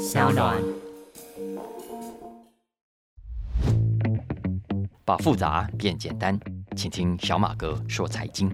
小暖。把复杂变简单，请听小马哥说财经。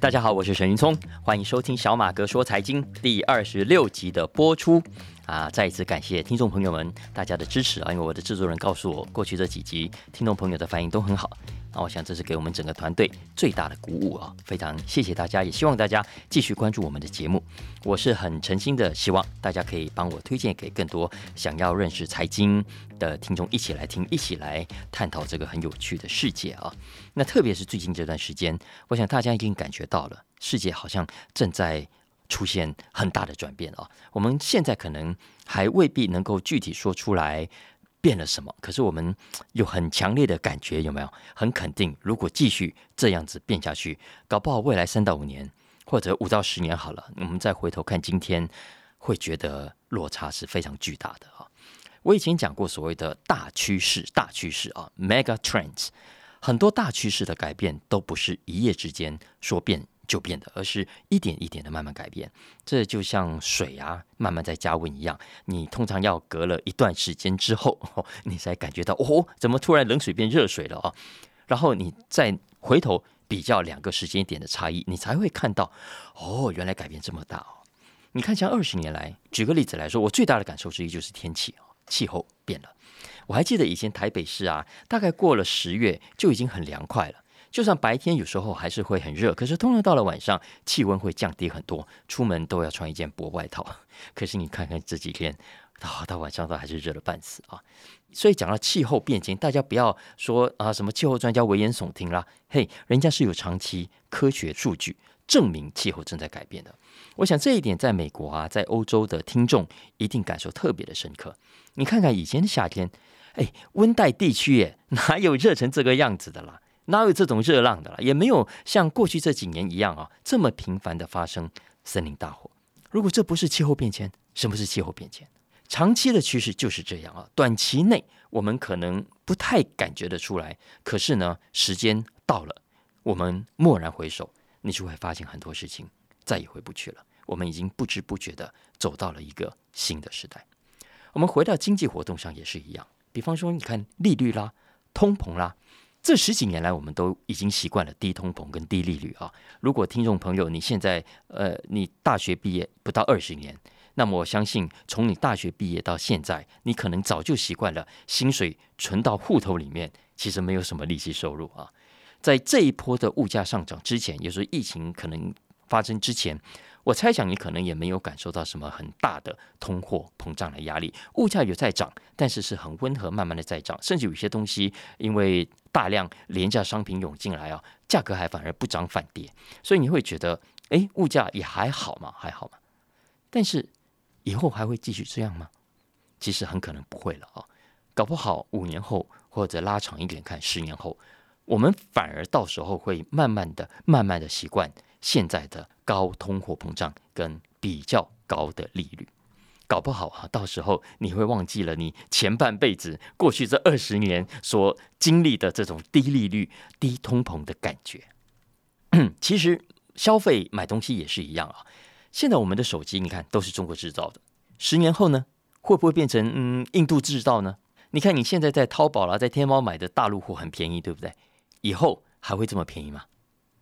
大家好，我是沈云聪，欢迎收听小马哥说财经第二十六集的播出。啊，再一次感谢听众朋友们大家的支持啊！因为我的制作人告诉我，过去这几集听众朋友的反应都很好，那我想这是给我们整个团队最大的鼓舞啊！非常谢谢大家，也希望大家继续关注我们的节目。我是很诚心的，希望大家可以帮我推荐给更多想要认识财经的听众，一起来听，一起来探讨这个很有趣的世界啊！那特别是最近这段时间，我想大家已经感觉到了，世界好像正在。出现很大的转变啊！我们现在可能还未必能够具体说出来变了什么，可是我们有很强烈的感觉，有没有？很肯定，如果继续这样子变下去，搞不好未来三到五年，或者五到十年好了，我们再回头看今天，会觉得落差是非常巨大的啊！我以前讲过所谓的大趋势，大趋势啊，mega trends，很多大趋势的改变都不是一夜之间说变。就变的，而是一点一点的慢慢改变。这就像水啊，慢慢在加温一样。你通常要隔了一段时间之后，你才感觉到哦，怎么突然冷水变热水了啊？然后你再回头比较两个时间点的差异，你才会看到哦，原来改变这么大哦。你看，像二十年来，举个例子来说，我最大的感受之一就是天气啊，气候变了。我还记得以前台北市啊，大概过了十月就已经很凉快了。就算白天有时候还是会很热，可是通常到了晚上气温会降低很多，出门都要穿一件薄外套。可是你看看这几天，到到晚上都还是热的半死啊！所以讲到气候变迁，大家不要说啊什么气候专家危言耸听啦，嘿，人家是有长期科学数据证明气候正在改变的。我想这一点在美国啊，在欧洲的听众一定感受特别的深刻。你看看以前的夏天，哎，温带地区耶，哪有热成这个样子的啦？哪有这种热浪的了？也没有像过去这几年一样啊，这么频繁的发生森林大火。如果这不是气候变迁，什么是气候变迁？长期的趋势就是这样啊。短期内我们可能不太感觉得出来，可是呢，时间到了，我们蓦然回首，你就会发现很多事情再也回不去了。我们已经不知不觉的走到了一个新的时代。我们回到经济活动上也是一样，比方说，你看利率啦，通膨啦。这十几年来，我们都已经习惯了低通膨跟低利率啊。如果听众朋友你现在呃，你大学毕业不到二十年，那么我相信从你大学毕业到现在，你可能早就习惯了薪水存到户头里面，其实没有什么利息收入啊。在这一波的物价上涨之前，也是疫情可能发生之前。我猜想你可能也没有感受到什么很大的通货膨胀的压力，物价有在涨，但是是很温和、慢慢的在涨，甚至有些东西因为大量廉价商品涌进来啊，价格还反而不涨反跌，所以你会觉得，哎，物价也还好嘛，还好嘛。但是以后还会继续这样吗？其实很可能不会了啊，搞不好五年后或者拉长一点看，十年后，我们反而到时候会慢慢的、慢慢的习惯。现在的高通货膨胀跟比较高的利率，搞不好啊，到时候你会忘记了你前半辈子过去这二十年所经历的这种低利率、低通膨的感觉。其实消费买东西也是一样啊。现在我们的手机，你看都是中国制造的，十年后呢，会不会变成嗯印度制造呢？你看你现在在淘宝啦，在天猫买的大陆货很便宜，对不对？以后还会这么便宜吗？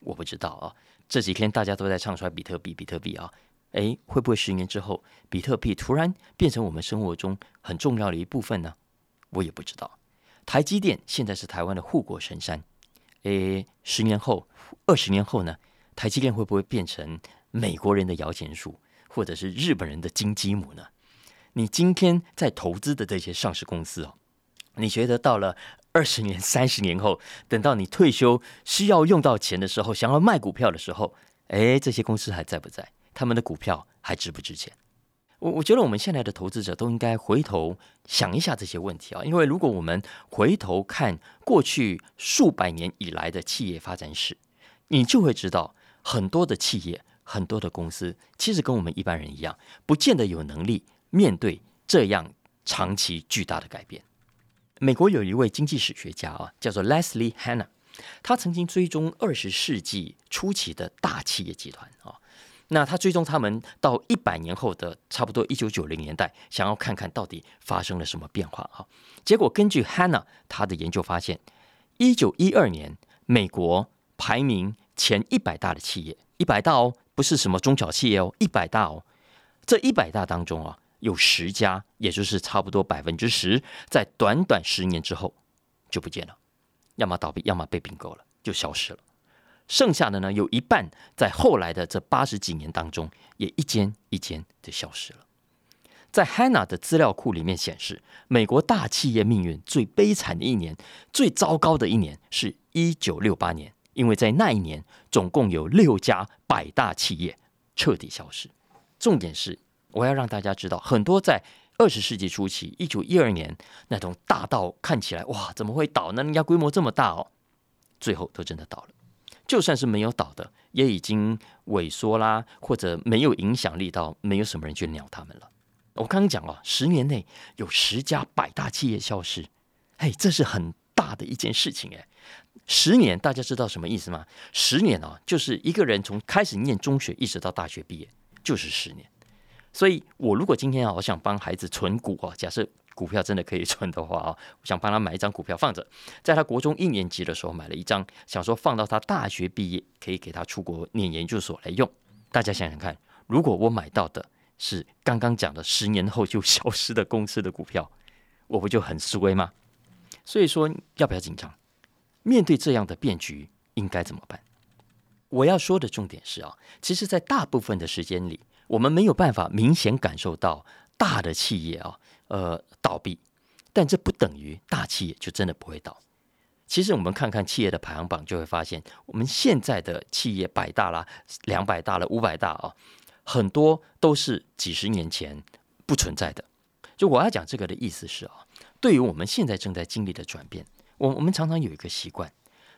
我不知道啊。这几天大家都在唱衰比特币，比特币啊，诶，会不会十年之后，比特币突然变成我们生活中很重要的一部分呢？我也不知道。台积电现在是台湾的护国神山，诶，十年后、二十年后呢？台积电会不会变成美国人的摇钱树，或者是日本人的金鸡母呢？你今天在投资的这些上市公司哦，你觉得到了？二十年、三十年后，等到你退休需要用到钱的时候，想要卖股票的时候，哎，这些公司还在不在？他们的股票还值不值钱？我我觉得我们现在的投资者都应该回头想一下这些问题啊，因为如果我们回头看过去数百年以来的企业发展史，你就会知道很多的企业、很多的公司，其实跟我们一般人一样，不见得有能力面对这样长期巨大的改变。美国有一位经济史学家啊，叫做 Leslie Hanna，他曾经追踪二十世纪初期的大企业集团啊，那他追踪他们到一百年后的差不多一九九零年代，想要看看到底发生了什么变化哈。结果根据 Hanna 他的研究发现，一九一二年美国排名前一百大的企业，一百大哦，不是什么中小企业哦，一百大哦。这一百大当中啊，有十家，也就是差不多百分之十，在短短十年之后就不见了，要么倒闭，要么被并购了，就消失了。剩下的呢，有一半在后来的这八十几年当中，也一间一间的消失了。在 Hanna 的资料库里面显示，美国大企业命运最悲惨的一年、最糟糕的一年是一九六八年，因为在那一年，总共有六家百大企业彻底消失。重点是，我要让大家知道，很多在二十世纪初期，一九一二年那种大到看起来哇，怎么会倒呢？人家规模这么大哦，最后都真的倒了。就算是没有倒的，也已经萎缩啦，或者没有影响力到没有什么人去鸟他们了。我刚刚讲了，十年内有十家百大企业消失，嘿，这是很大的一件事情哎。十年，大家知道什么意思吗？十年啊，就是一个人从开始念中学一直到大学毕业，就是十年。所以我如果今天啊，我想帮孩子存股啊，假设。股票真的可以存的话啊，我想帮他买一张股票放着，在他国中一年级的时候买了一张，想说放到他大学毕业可以给他出国念研究所来用。大家想想看，如果我买到的是刚刚讲的十年后就消失的公司的股票，我不就很衰吗？所以说要不要紧张？面对这样的变局，应该怎么办？我要说的重点是啊，其实，在大部分的时间里，我们没有办法明显感受到大的企业啊。呃，倒闭，但这不等于大企业就真的不会倒。其实我们看看企业的排行榜，就会发现，我们现在的企业百大啦、两百大了、五百大啊，很多都是几十年前不存在的。就我要讲这个的意思是啊，对于我们现在正在经历的转变，我我们常常有一个习惯，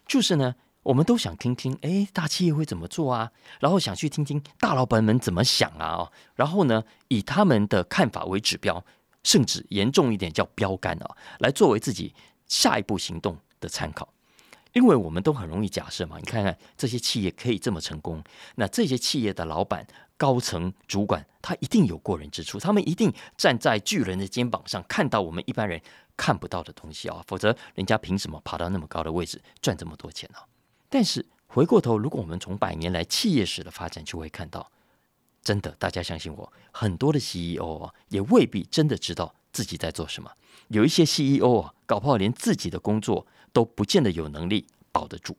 就是呢，我们都想听听，哎，大企业会怎么做啊？然后想去听听大老板们怎么想啊？然后呢，以他们的看法为指标。甚至严重一点叫标杆啊，来作为自己下一步行动的参考，因为我们都很容易假设嘛，你看看这些企业可以这么成功，那这些企业的老板、高层、主管，他一定有过人之处，他们一定站在巨人的肩膀上，看到我们一般人看不到的东西啊，否则人家凭什么爬到那么高的位置赚这么多钱呢？但是回过头，如果我们从百年来企业史的发展，就会看到。真的，大家相信我，很多的 CEO 啊，也未必真的知道自己在做什么。有一些 CEO 啊，搞不好连自己的工作都不见得有能力保得住。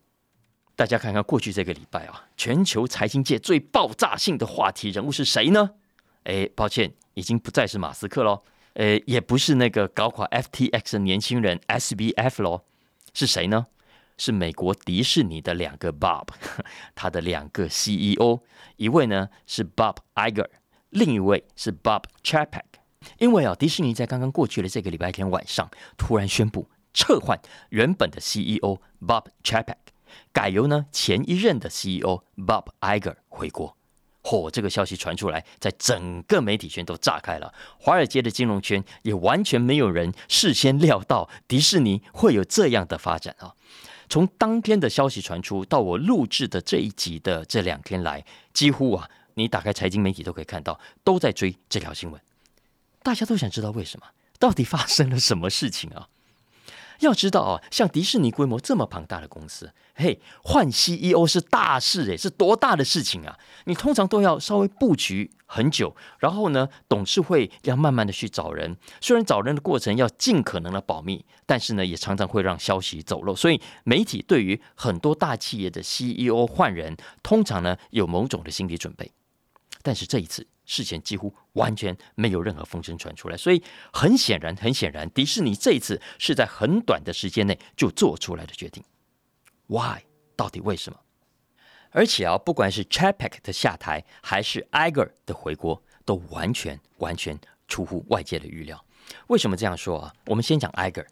大家看看过去这个礼拜啊，全球财经界最爆炸性的话题人物是谁呢？哎，抱歉，已经不再是马斯克喽，呃，也不是那个搞垮 FTX 的年轻人 SBF 喽，是谁呢？是美国迪士尼的两个 Bob，他的两个 CEO，一位呢是 Bob Iger，另一位是 Bob Chapek。因为啊，迪士尼在刚刚过去的这个礼拜天晚上，突然宣布撤换原本的 CEO Bob Chapek，改由呢前一任的 CEO Bob Iger 回国。嚯，这个消息传出来，在整个媒体圈都炸开了，华尔街的金融圈也完全没有人事先料到迪士尼会有这样的发展啊。从当天的消息传出到我录制的这一集的这两天来，几乎啊，你打开财经媒体都可以看到，都在追这条新闻。大家都想知道为什么，到底发生了什么事情啊？要知道啊，像迪士尼规模这么庞大的公司，嘿，换 CEO 是大事诶，是多大的事情啊？你通常都要稍微布局很久，然后呢，董事会要慢慢的去找人。虽然找人的过程要尽可能的保密，但是呢，也常常会让消息走漏。所以媒体对于很多大企业的 CEO 换人，通常呢有某种的心理准备。但是这一次。事前几乎完全没有任何风声传出来，所以很显然，很显然，迪士尼这一次是在很短的时间内就做出来的决定。Why？到底为什么？而且啊，不管是 Chapek 的下台，还是 Iger 的回国，都完全完全出乎外界的预料。为什么这样说啊？我们先讲 Iger。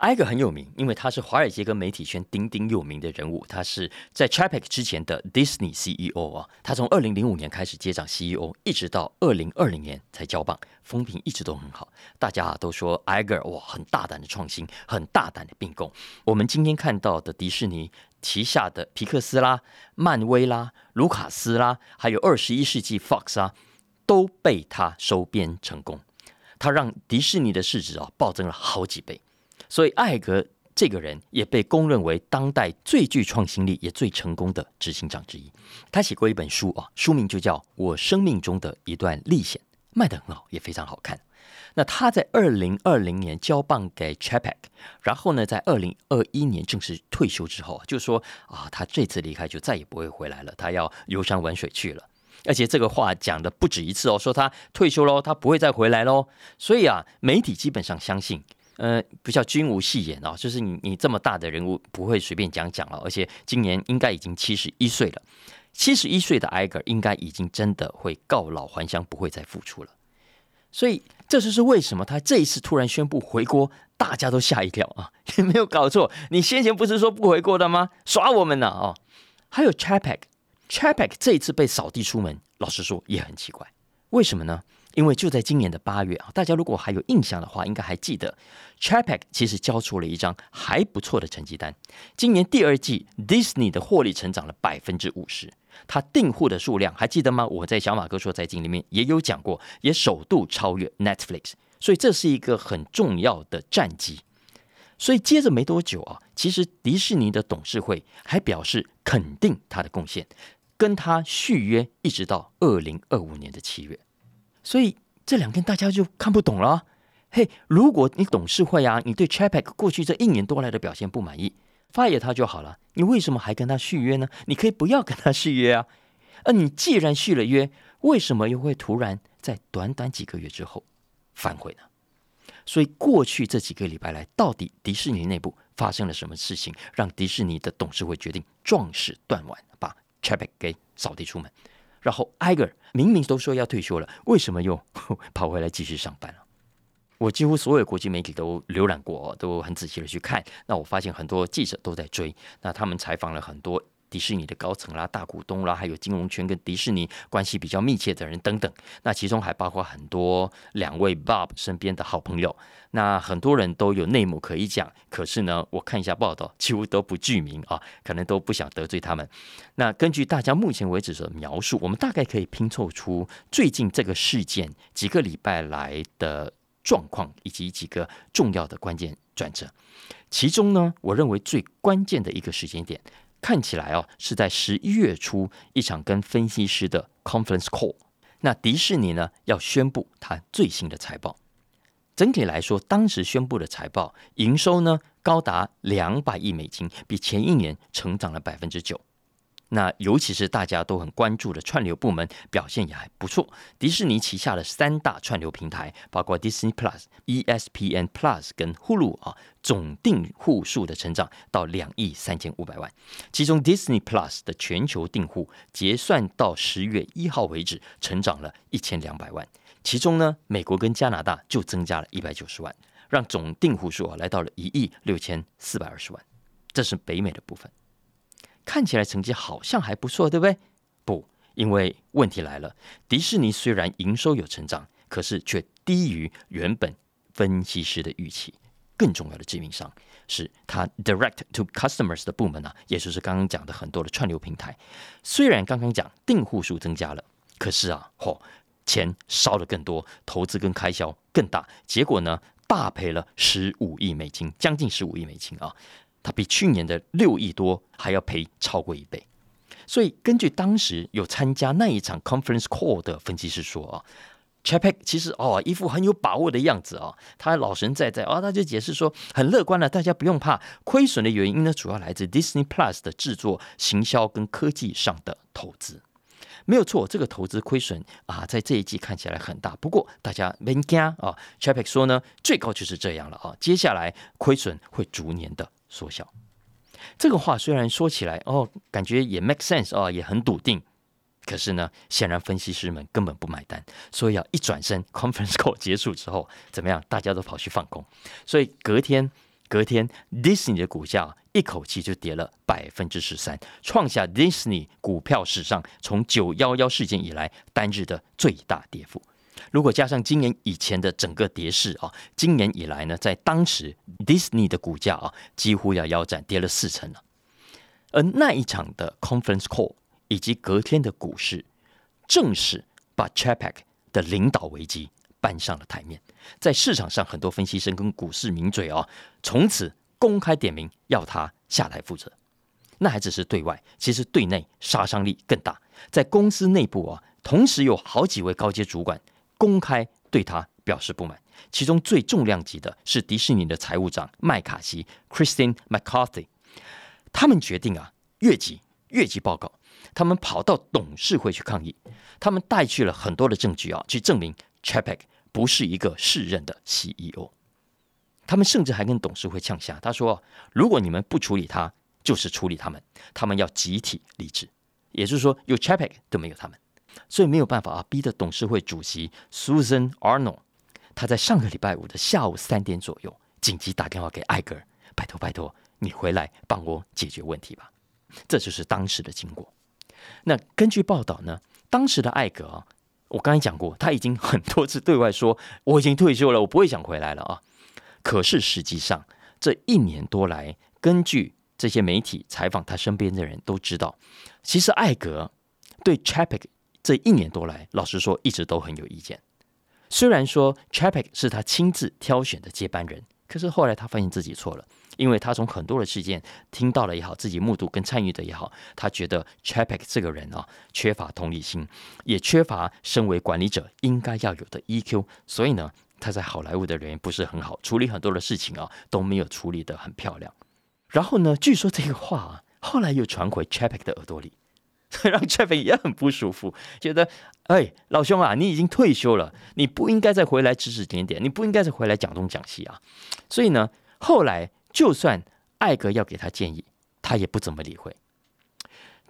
艾格很有名，因为他是华尔街跟媒体圈鼎鼎有名的人物。他是在 Chapek 之前的 Disney CEO 啊，他从二零零五年开始接掌 CEO，一直到二零二零年才交棒，风评一直都很好。大家都说艾格哇，很大胆的创新，很大胆的并购。我们今天看到的迪士尼旗下的皮克斯啦、漫威啦、卢卡斯啦，还有二十一世纪 Fox 啊，都被他收编成功。他让迪士尼的市值啊暴增了好几倍。所以艾格这个人也被公认为当代最具创新力也最成功的执行长之一。他写过一本书啊，书名就叫《我生命中的一段历险》，卖得很好，也非常好看。那他在二零二零年交棒给 Chapek，然后呢，在二零二一年正式退休之后，就说啊，他这次离开就再也不会回来了，他要游山玩水去了。而且这个话讲的不止一次哦，说他退休喽，他不会再回来喽。所以啊，媒体基本上相信。呃，不叫君无戏言哦，就是你你这么大的人物不会随便讲讲了，而且今年应该已经七十一岁了，七十一岁的艾格应该已经真的会告老还乡，不会再复出了。所以这就是为什么他这一次突然宣布回国，大家都吓一跳啊！也没有搞错，你先前不是说不回国的吗？耍我们呢哦！还有 Chapek，Chapek 这一次被扫地出门，老实说也很奇怪，为什么呢？因为就在今年的八月啊，大家如果还有印象的话，应该还记得 Chapek 其实交出了一张还不错的成绩单。今年第二季 Disney 的获利成长了百分之五十，它订户的数量还记得吗？我在小马哥说财经里面也有讲过，也首度超越 Netflix，所以这是一个很重要的战绩。所以接着没多久啊，其实迪士尼的董事会还表示肯定他的贡献，跟他续约一直到二零二五年的七月。所以这两天大家就看不懂了。嘿，如果你董事会啊，你对 Chapek 过去这一年多来的表现不满意，fire 他就好了。你为什么还跟他续约呢？你可以不要跟他续约啊。而你既然续了约，为什么又会突然在短短几个月之后反悔呢？所以过去这几个礼拜来，到底迪士尼内部发生了什么事情，让迪士尼的董事会决定壮士断腕，把 Chapek 给扫地出门？然后艾格明明都说要退休了，为什么又 跑回来继续上班了？我几乎所有国际媒体都浏览过，都很仔细的去看。那我发现很多记者都在追，那他们采访了很多。迪士尼的高层啦、大股东啦，还有金融圈跟迪士尼关系比较密切的人等等，那其中还包括很多两位 Bob 身边的好朋友。那很多人都有内幕可以讲，可是呢，我看一下报道，几乎都不具名啊，可能都不想得罪他们。那根据大家目前为止的描述，我们大概可以拼凑出最近这个事件几个礼拜来的状况，以及几个重要的关键转折。其中呢，我认为最关键的一个时间点。看起来哦，是在十一月初一场跟分析师的 conference call。那迪士尼呢要宣布它最新的财报。整体来说，当时宣布的财报营收呢高达两百亿美金，比前一年成长了百分之九。那尤其是大家都很关注的串流部门表现也还不错。迪士尼旗下的三大串流平台，包括 Disney Plus、ESPN Plus 跟 Hulu 啊，总订户数的成长到两亿三千五百万。其中 Disney Plus 的全球订户结算到十月一号为止，成长了一千两百万。其中呢，美国跟加拿大就增加了一百九十万，让总订户数啊来到了一亿六千四百二十万。这是北美的部分。看起来成绩好像还不错，对不对？不，因为问题来了。迪士尼虽然营收有成长，可是却低于原本分析师的预期。更重要的致命伤是，它 direct to customers 的部门啊，也就是刚刚讲的很多的串流平台，虽然刚刚讲订户数增加了，可是啊，嚯，钱烧的更多，投资跟开销更大，结果呢，大赔了十五亿美金，将近十五亿美金啊。它比去年的六亿多还要赔超过一倍，所以根据当时有参加那一场 conference call 的分析师说啊，Chapek 其实哦一副很有把握的样子啊，他老神在在啊，他就解释说很乐观了，大家不用怕，亏损的原因呢主要来自 Disney Plus 的制作、行销跟科技上的投资，没有错，这个投资亏损啊在这一季看起来很大，不过大家别惊啊，Chapek 说呢最高就是这样了啊，接下来亏损会逐年的。缩小，这个话虽然说起来哦，感觉也 make sense 哦，也很笃定。可是呢，显然分析师们根本不买单，所以要一转身，conference call 结束之后，怎么样？大家都跑去放空。所以隔天隔天，Disney 的股价一口气就跌了百分之十三，创下 Disney 股票史上从九幺幺事件以来单日的最大跌幅。如果加上今年以前的整个跌势啊，今年以来呢，在当时 Disney 的股价啊，几乎要腰斩，跌了四成了。而那一场的 Conference Call 以及隔天的股市，正是把 Chapek 的领导危机搬上了台面。在市场上，很多分析师跟股市名嘴啊，从此公开点名要他下台负责。那还只是对外，其实对内杀伤力更大。在公司内部啊，同时有好几位高阶主管。公开对他表示不满，其中最重量级的是迪士尼的财务长麦卡锡 （Christine McCarthy）。他们决定啊，越级越级报告，他们跑到董事会去抗议，他们带去了很多的证据啊，去证明 Chapek 不是一个适任的 CEO。他们甚至还跟董事会呛下，他说：“如果你们不处理他，就是处理他们，他们要集体离职。”也就是说，有 Chapek 都没有他们。所以没有办法啊，逼得董事会主席 Susan Arnold，他在上个礼拜五的下午三点左右紧急打电话给艾格，拜托拜托，你回来帮我解决问题吧。这就是当时的经过。那根据报道呢，当时的艾格啊，我刚才讲过，他已经很多次对外说我已经退休了，我不会想回来了啊。可是实际上这一年多来，根据这些媒体采访他身边的人都知道，其实艾格对 Chapik。这一年多来，老实说，一直都很有意见。虽然说 Chapek 是他亲自挑选的接班人，可是后来他发现自己错了，因为他从很多的事件听到了也好，自己目睹跟参与的也好，他觉得 Chapek 这个人啊，缺乏同理心，也缺乏身为管理者应该要有的 EQ，所以呢，他在好莱坞的人缘不是很好，处理很多的事情啊都没有处理的很漂亮。然后呢，据说这个话啊，后来又传回 Chapek 的耳朵里。让 c h a p 也很不舒服，觉得哎，老兄啊，你已经退休了，你不应该再回来指指点点，你不应该再回来讲东讲西啊。所以呢，后来就算艾格要给他建议，他也不怎么理会。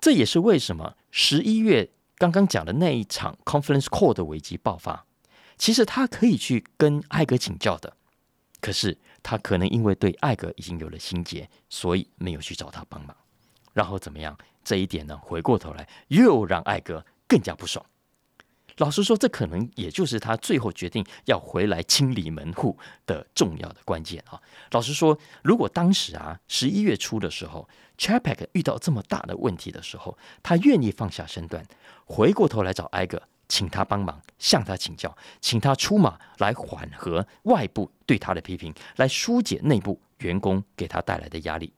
这也是为什么十一月刚刚讲的那一场 Conference Call 的危机爆发，其实他可以去跟艾格请教的，可是他可能因为对艾格已经有了心结，所以没有去找他帮忙。然后怎么样？这一点呢，回过头来又让艾格更加不爽。老实说，这可能也就是他最后决定要回来清理门户的重要的关键啊。老实说，如果当时啊十一月初的时候，Chapak 遇到这么大的问题的时候，他愿意放下身段，回过头来找艾格，请他帮忙，向他请教，请他出马来缓和外部对他的批评，来疏解内部员工给他带来的压力。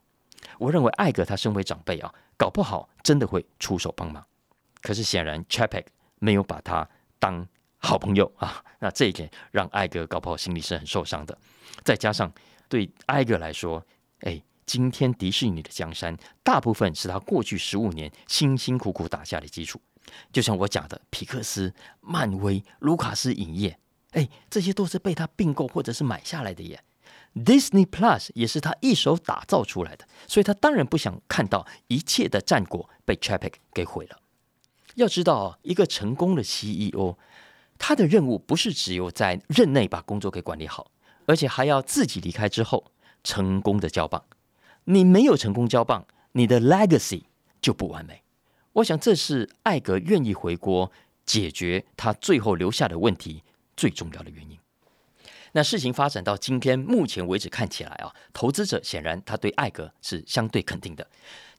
我认为艾格他身为长辈啊。搞不好真的会出手帮忙，可是显然 Chapek 没有把他当好朋友啊，那这一点让艾格搞不好心里是很受伤的。再加上对艾格来说，哎，今天迪士尼的江山大部分是他过去十五年辛辛苦苦打下的基础，就像我讲的，皮克斯、漫威、卢卡斯影业，哎，这些都是被他并购或者是买下来的耶。Disney Plus 也是他一手打造出来的，所以他当然不想看到一切的战果被 Chapek 给毁了。要知道，一个成功的 CEO，他的任务不是只有在任内把工作给管理好，而且还要自己离开之后成功的交棒。你没有成功交棒，你的 legacy 就不完美。我想这是艾格愿意回国解决他最后留下的问题最重要的原因。那事情发展到今天，目前为止看起来啊，投资者显然他对艾格是相对肯定的。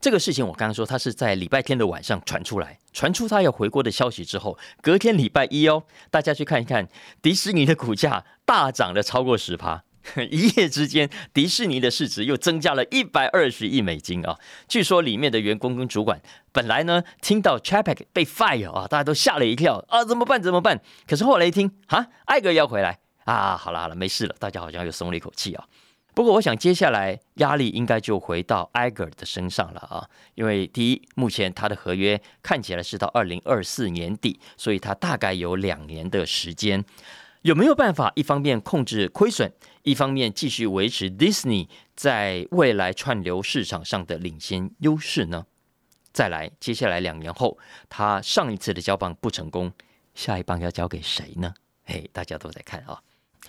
这个事情我刚刚说，他是在礼拜天的晚上传出来，传出他要回国的消息之后，隔天礼拜一哦，大家去看一看，迪士尼的股价大涨了超过十趴，一夜之间，迪士尼的市值又增加了一百二十亿美金啊！据说里面的员工跟主管本来呢，听到 Chapek 被 fire 啊，大家都吓了一跳啊，怎么办？怎么办？可是后来一听啊，艾格要回来。啊，好了好了，没事了，大家好像又松了一口气啊。不过我想接下来压力应该就回到艾格尔的身上了啊，因为第一，目前他的合约看起来是到二零二四年底，所以他大概有两年的时间，有没有办法一方面控制亏损，一方面继续维持 Disney 在未来串流市场上的领先优势呢？再来，接下来两年后，他上一次的交棒不成功，下一棒要交给谁呢？嘿，大家都在看啊。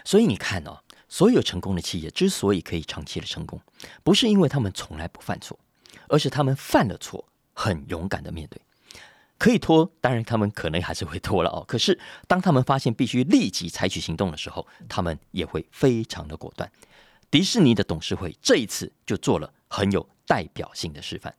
所以你看哦，所有成功的企业之所以可以长期的成功，不是因为他们从来不犯错，而是他们犯了错，很勇敢的面对。可以拖，当然他们可能还是会拖了哦。可是当他们发现必须立即采取行动的时候，他们也会非常的果断。迪士尼的董事会这一次就做了很有代表性的示范。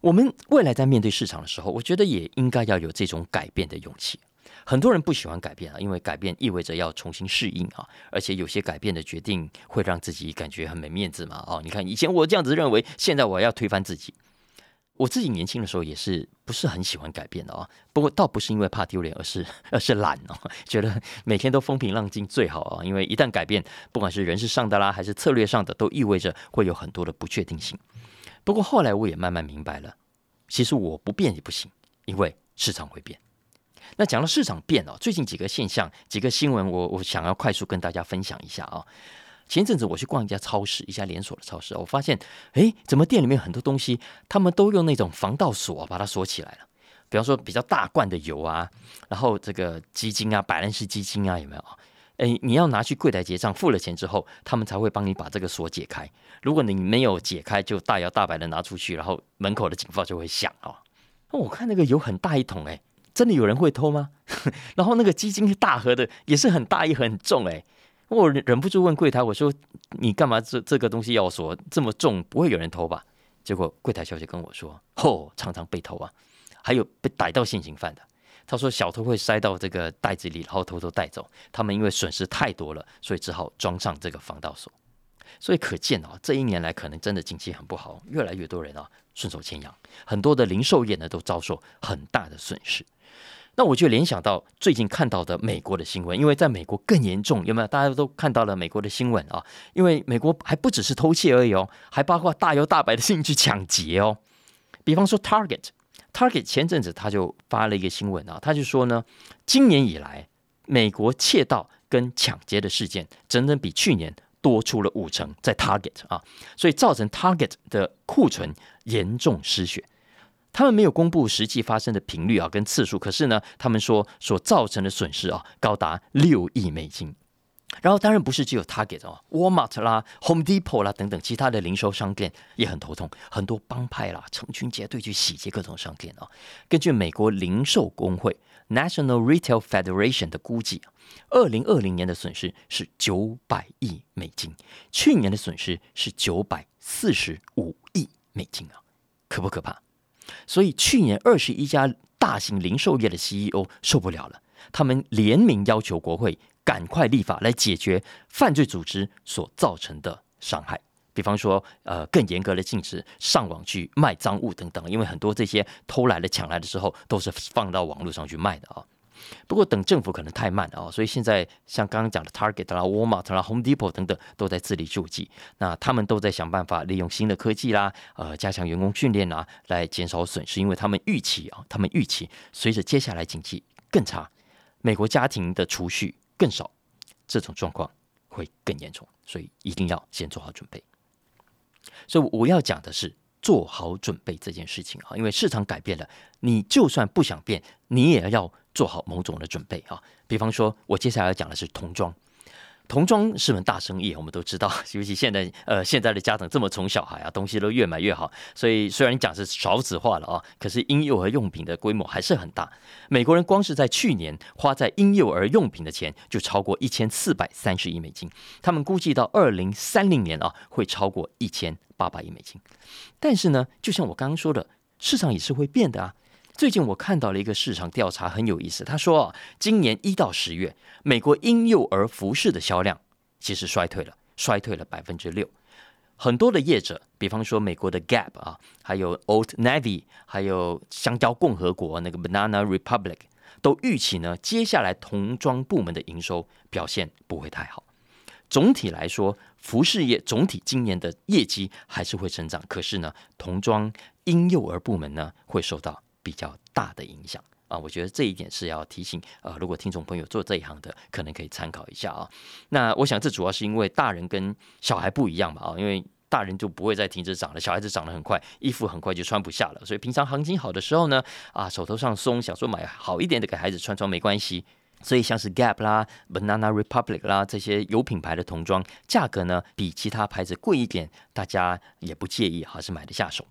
我们未来在面对市场的时候，我觉得也应该要有这种改变的勇气。很多人不喜欢改变啊，因为改变意味着要重新适应啊，而且有些改变的决定会让自己感觉很没面子嘛。哦，你看以前我这样子认为，现在我要推翻自己。我自己年轻的时候也是不是很喜欢改变的啊，不过倒不是因为怕丢脸，而是 而是懒哦，觉得每天都风平浪静最好啊。因为一旦改变，不管是人事上的啦，还是策略上的，都意味着会有很多的不确定性。不过后来我也慢慢明白了，其实我不变也不行，因为市场会变。那讲到市场变哦，最近几个现象、几个新闻，我我想要快速跟大家分享一下啊。前一阵子我去逛一家超市，一家连锁的超市，我发现，哎，怎么店里面很多东西，他们都用那种防盗锁把它锁起来了。比方说比较大罐的油啊，然后这个基金啊，百兰氏基金啊，有没有？哎，你要拿去柜台结账，付了钱之后，他们才会帮你把这个锁解开。如果你没有解开，就大摇大摆的拿出去，然后门口的警报就会响哦。那我看那个油很大一桶，哎。真的有人会偷吗？然后那个基金是大盒的，也是很大一盒，很重哎。我忍不住问柜台，我说：“你干嘛这这个东西要锁这么重？不会有人偷吧？”结果柜台小姐跟我说：“吼，常常被偷啊，还有被逮到现行犯的。”他说：“小偷会塞到这个袋子里，然后偷偷带走。他们因为损失太多了，所以只好装上这个防盗锁。所以可见啊，这一年来可能真的经济很不好，越来越多人啊顺手牵羊，很多的零售业呢都遭受很大的损失。”那我就联想到最近看到的美国的新闻，因为在美国更严重，有没有？大家都看到了美国的新闻啊，因为美国还不只是偷窃而已哦，还包括大摇大摆的进去抢劫哦。比方说，Target，Target 前阵子他就发了一个新闻啊，他就说呢，今年以来美国窃盗跟抢劫的事件整整比去年多出了五成，在 Target 啊，所以造成 Target 的库存严重失血。他们没有公布实际发生的频率啊，跟次数。可是呢，他们说所造成的损失啊，高达六亿美金。然后当然不是只有 Target 哦，Walmart 啦、Home Depot 啦等等其他的零售商店也很头痛，很多帮派啦成群结队去洗劫各种商店啊。根据美国零售工会 National Retail Federation 的估计二零二零年的损失是九百亿美金，去年的损失是九百四十五亿美金啊，可不可怕？所以去年二十一家大型零售业的 CEO 受不了了，他们联名要求国会赶快立法来解决犯罪组织所造成的伤害。比方说，呃，更严格的禁止上网去卖赃物等等，因为很多这些偷来的、抢来的时候都是放到网络上去卖的啊。不过等政府可能太慢啊，所以现在像刚刚讲的 Target 啦、Walmart 啦、Home Depot 等等都在自力救济。那他们都在想办法利用新的科技啦，呃，加强员工训练啊，来减少损失。因为他们预期啊，他们预期随着接下来经济更差，美国家庭的储蓄更少，这种状况会更严重，所以一定要先做好准备。所以我要讲的是做好准备这件事情啊，因为市场改变了，你就算不想变，你也要。做好某种的准备啊，比方说，我接下来要讲的是童装。童装是门大生意，我们都知道，尤其现在呃，现在的家长这么宠小孩啊，东西都越买越好。所以虽然讲是少子化了啊，可是婴幼儿用品的规模还是很大。美国人光是在去年花在婴幼儿用品的钱就超过一千四百三十亿美金，他们估计到二零三零年啊，会超过一千八百亿美金。但是呢，就像我刚刚说的，市场也是会变的啊。最近我看到了一个市场调查，很有意思。他说啊，今年一到十月，美国婴幼儿服饰的销量其实衰退了，衰退了百分之六。很多的业者，比方说美国的 Gap 啊，还有 Old Navy，还有香蕉共和国那个 Banana Republic，都预期呢，接下来童装部门的营收表现不会太好。总体来说，服饰业总体今年的业绩还是会成长，可是呢，童装婴幼儿部门呢会受到。比较大的影响啊，我觉得这一点是要提醒呃，如果听众朋友做这一行的，可能可以参考一下啊。那我想这主要是因为大人跟小孩不一样嘛啊，因为大人就不会再停止长了，小孩子长得很快，衣服很快就穿不下了，所以平常行情好的时候呢，啊手头上松，想说买好一点的给孩子穿穿没关系。所以像是 Gap 啦、Banana Republic 啦这些有品牌的童装，价格呢比其他牌子贵一点，大家也不介意，还是买得下手。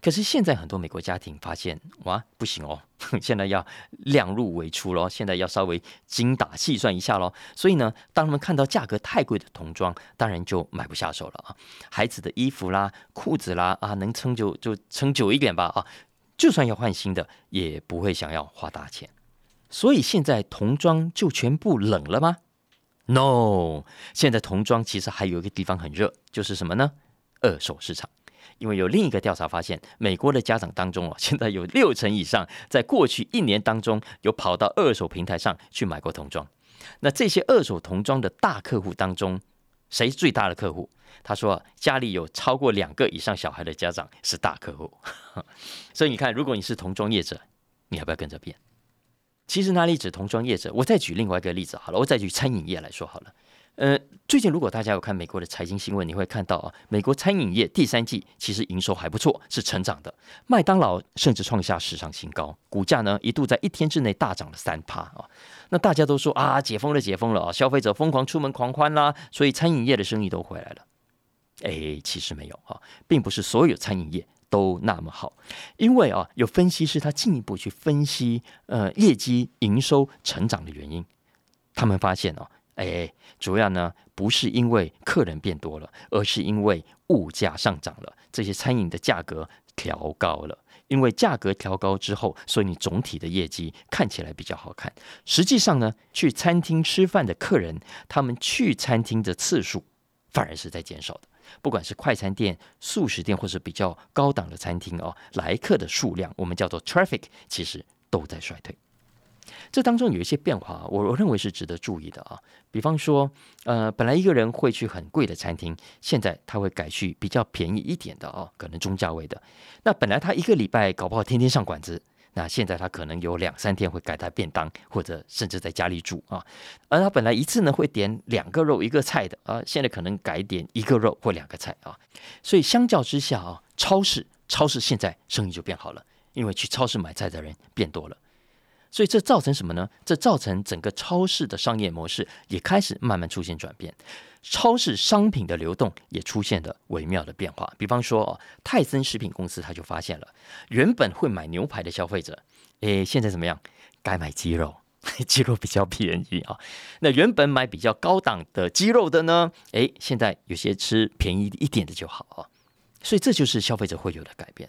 可是现在很多美国家庭发现，哇，不行哦，现在要量入为出咯，现在要稍微精打细算一下咯。所以呢，当他们看到价格太贵的童装，当然就买不下手了啊。孩子的衣服啦、裤子啦啊，能撑就就撑久一点吧啊，就算要换新的，也不会想要花大钱。所以现在童装就全部冷了吗？No，现在童装其实还有一个地方很热，就是什么呢？二手市场。因为有另一个调查发现，美国的家长当中哦，现在有六成以上在过去一年当中有跑到二手平台上去买过童装。那这些二手童装的大客户当中，谁最大的客户？他说家里有超过两个以上小孩的家长是大客户。所以你看，如果你是童装业者，你要不要跟着变？其实哪里指童装业者？我再举另外一个例子好了，我再举餐饮业来说好了。呃，最近如果大家有看美国的财经新闻，你会看到啊，美国餐饮业第三季其实营收还不错，是成长的。麦当劳甚至创下史上新高，股价呢一度在一天之内大涨了三趴啊。那大家都说啊，解封了，解封了啊，消费者疯狂出门狂欢啦，所以餐饮业的生意都回来了。哎，其实没有啊，并不是所有餐饮业。都那么好，因为啊，有分析师他进一步去分析呃业绩营收成长的原因，他们发现哦，哎，主要呢不是因为客人变多了，而是因为物价上涨了，这些餐饮的价格调高了，因为价格调高之后，所以你总体的业绩看起来比较好看。实际上呢，去餐厅吃饭的客人，他们去餐厅的次数反而是在减少的。不管是快餐店、素食店，或是比较高档的餐厅哦，来客的数量，我们叫做 traffic，其实都在衰退。这当中有一些变化，我我认为是值得注意的啊。比方说，呃，本来一个人会去很贵的餐厅，现在他会改去比较便宜一点的哦，可能中价位的。那本来他一个礼拜搞不好天天上馆子。那现在他可能有两三天会改他便当，或者甚至在家里煮啊。而他本来一次呢会点两个肉一个菜的啊，现在可能改点一个肉或两个菜啊。所以相较之下啊，超市超市现在生意就变好了，因为去超市买菜的人变多了。所以这造成什么呢？这造成整个超市的商业模式也开始慢慢出现转变。超市商品的流动也出现了微妙的变化，比方说哦，泰森食品公司他就发现了，原本会买牛排的消费者，诶，现在怎么样？该买鸡肉，鸡肉比较便宜啊。那原本买比较高档的鸡肉的呢，诶，现在有些吃便宜一点的就好啊。所以这就是消费者会有的改变。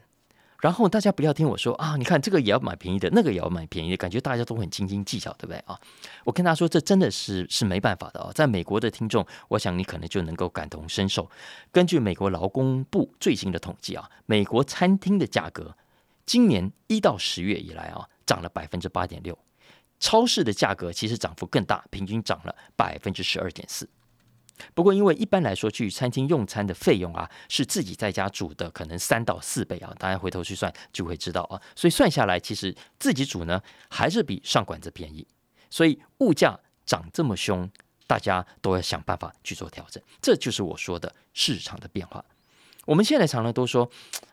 然后大家不要听我说啊，你看这个也要买便宜的，那个也要买便宜的，感觉大家都很斤斤计较，对不对啊？我跟他说，这真的是是没办法的啊。在美国的听众，我想你可能就能够感同身受。根据美国劳工部最新的统计啊，美国餐厅的价格今年一到十月以来啊，涨了百分之八点六，超市的价格其实涨幅更大，平均涨了百分之十二点四。不过，因为一般来说去餐厅用餐的费用啊，是自己在家煮的，可能三到四倍啊。大家回头去算就会知道啊。所以算下来，其实自己煮呢还是比上馆子便宜。所以物价涨这么凶，大家都要想办法去做调整。这就是我说的市场的变化。我们现在常常都说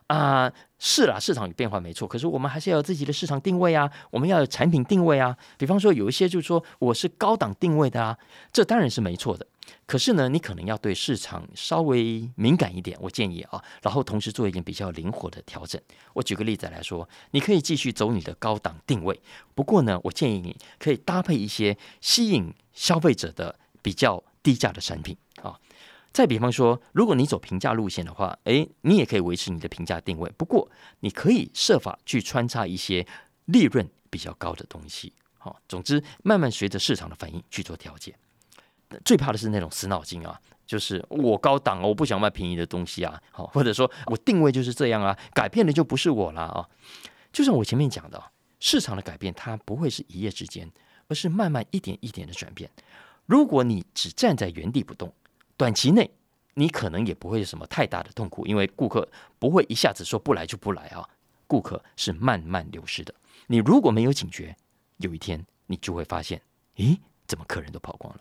啊，是啦，市场有变化没错，可是我们还是要有自己的市场定位啊，我们要有产品定位啊。比方说，有一些就是说我是高档定位的啊，这当然是没错的。可是呢，你可能要对市场稍微敏感一点，我建议啊，然后同时做一点比较灵活的调整。我举个例子来说，你可以继续走你的高档定位，不过呢，我建议你可以搭配一些吸引消费者的比较低价的产品啊。再比方说，如果你走平价路线的话，诶，你也可以维持你的平价定位，不过你可以设法去穿插一些利润比较高的东西。好，总之慢慢随着市场的反应去做调节。最怕的是那种死脑筋啊，就是我高档，我不想卖便宜的东西啊，好，或者说我定位就是这样啊，改变的就不是我了啊。就像我前面讲的，市场的改变它不会是一夜之间，而是慢慢一点一点的转变。如果你只站在原地不动，短期内你可能也不会有什么太大的痛苦，因为顾客不会一下子说不来就不来啊，顾客是慢慢流失的。你如果没有警觉，有一天你就会发现，咦，怎么客人都跑光了？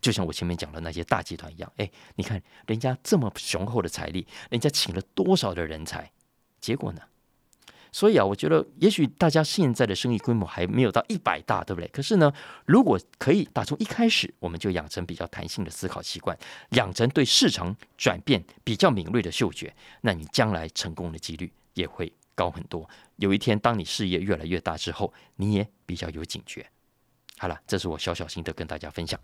就像我前面讲的那些大集团一样，哎，你看人家这么雄厚的财力，人家请了多少的人才，结果呢？所以啊，我觉得也许大家现在的生意规模还没有到一百大，对不对？可是呢，如果可以打从一开始我们就养成比较弹性的思考习惯，养成对市场转变比较敏锐的嗅觉，那你将来成功的几率也会高很多。有一天，当你事业越来越大之后，你也比较有警觉。好了，这是我小小心得跟大家分享。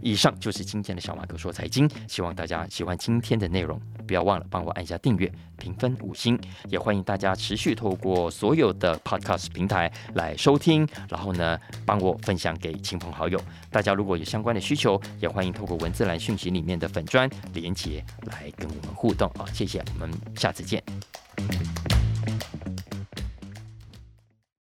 以上就是今天的小马哥说财经，希望大家喜欢今天的内容，不要忘了帮我按下订阅、评分五星，也欢迎大家持续透过所有的 Podcast 平台来收听，然后呢，帮我分享给亲朋好友。大家如果有相关的需求，也欢迎透过文字栏讯息里面的粉砖连接来跟我们互动啊！谢谢，我们下次见。